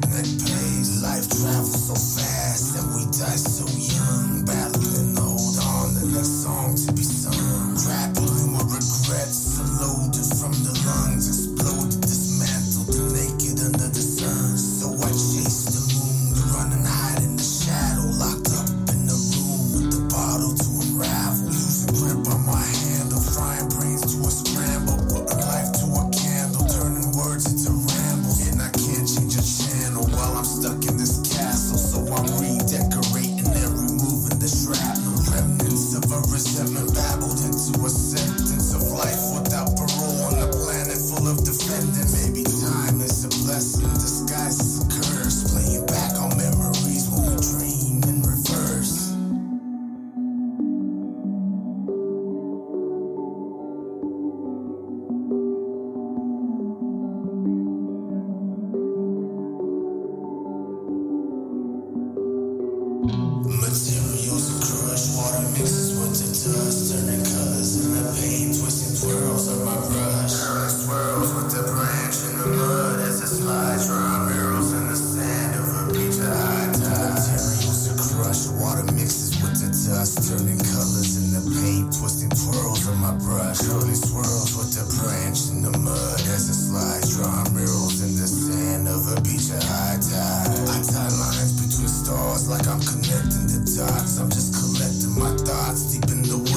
pregnant pains. Life travels so fast, and we die so young. Battling, hold on, the next song to be sung. Materials to crush, water mixes with the dust, turning colors in the paint, twisting twirls on my brush. Curling swirls with the branch in the mud as it slides, drawing arrows in the sand of a beach at high tide. Materials and crush, water mixes with the dust, turning colors in the paint, twisting twirls on my brush. Curling swirls with the branch in the mud as connecting the dots. I'm just collecting my thoughts deep in the